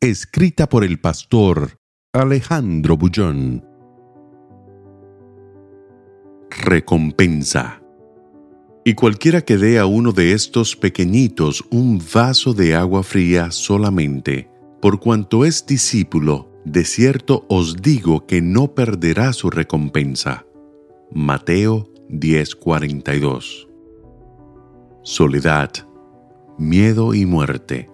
Escrita por el pastor Alejandro Bullón. Recompensa. Y cualquiera que dé a uno de estos pequeñitos un vaso de agua fría solamente, por cuanto es discípulo, de cierto os digo que no perderá su recompensa. Mateo 10:42 Soledad, miedo y muerte.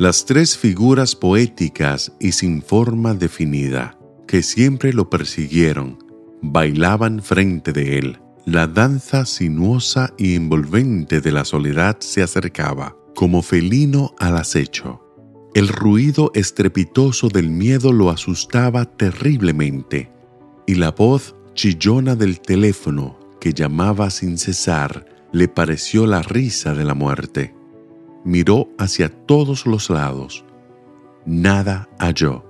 Las tres figuras poéticas y sin forma definida, que siempre lo persiguieron, bailaban frente de él. La danza sinuosa y envolvente de la soledad se acercaba, como felino al acecho. El ruido estrepitoso del miedo lo asustaba terriblemente, y la voz chillona del teléfono que llamaba sin cesar le pareció la risa de la muerte. Miró hacia todos los lados. Nada halló,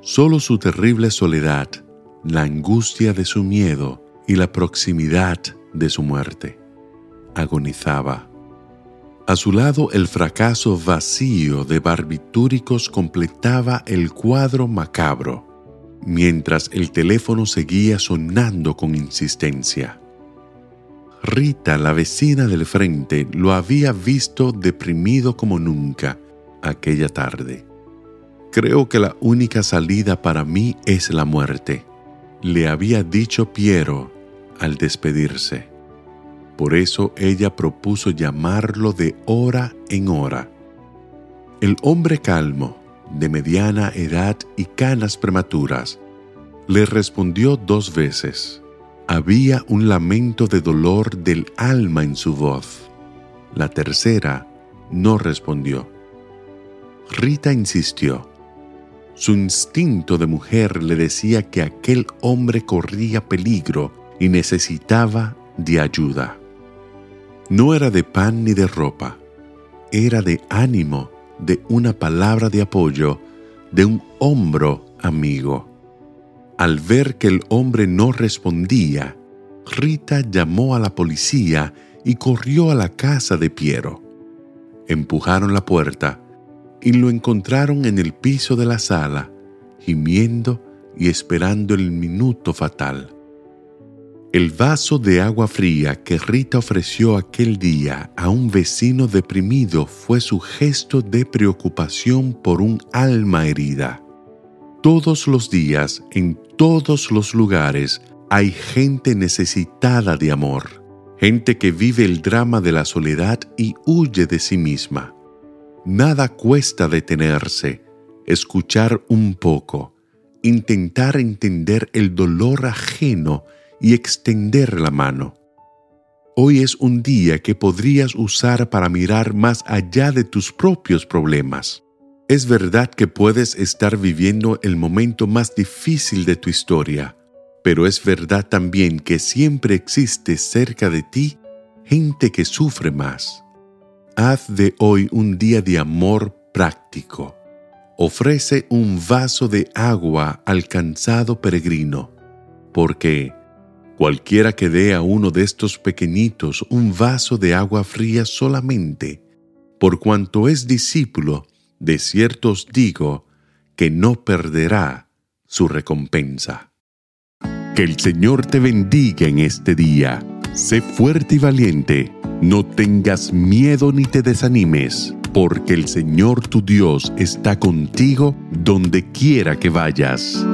solo su terrible soledad, la angustia de su miedo y la proximidad de su muerte. Agonizaba. A su lado el fracaso vacío de barbitúricos completaba el cuadro macabro, mientras el teléfono seguía sonando con insistencia. Rita, la vecina del frente, lo había visto deprimido como nunca aquella tarde. Creo que la única salida para mí es la muerte, le había dicho Piero al despedirse. Por eso ella propuso llamarlo de hora en hora. El hombre calmo, de mediana edad y canas prematuras, le respondió dos veces. Había un lamento de dolor del alma en su voz. La tercera no respondió. Rita insistió. Su instinto de mujer le decía que aquel hombre corría peligro y necesitaba de ayuda. No era de pan ni de ropa, era de ánimo, de una palabra de apoyo, de un hombro amigo. Al ver que el hombre no respondía, Rita llamó a la policía y corrió a la casa de Piero. Empujaron la puerta y lo encontraron en el piso de la sala, gimiendo y esperando el minuto fatal. El vaso de agua fría que Rita ofreció aquel día a un vecino deprimido fue su gesto de preocupación por un alma herida. Todos los días, en todos los lugares, hay gente necesitada de amor, gente que vive el drama de la soledad y huye de sí misma. Nada cuesta detenerse, escuchar un poco, intentar entender el dolor ajeno y extender la mano. Hoy es un día que podrías usar para mirar más allá de tus propios problemas. Es verdad que puedes estar viviendo el momento más difícil de tu historia, pero es verdad también que siempre existe cerca de ti gente que sufre más. Haz de hoy un día de amor práctico. Ofrece un vaso de agua al cansado peregrino, porque Cualquiera que dé a uno de estos pequeñitos un vaso de agua fría solamente, por cuanto es discípulo, de cierto os digo que no perderá su recompensa. Que el Señor te bendiga en este día. Sé fuerte y valiente. No tengas miedo ni te desanimes, porque el Señor tu Dios está contigo donde quiera que vayas.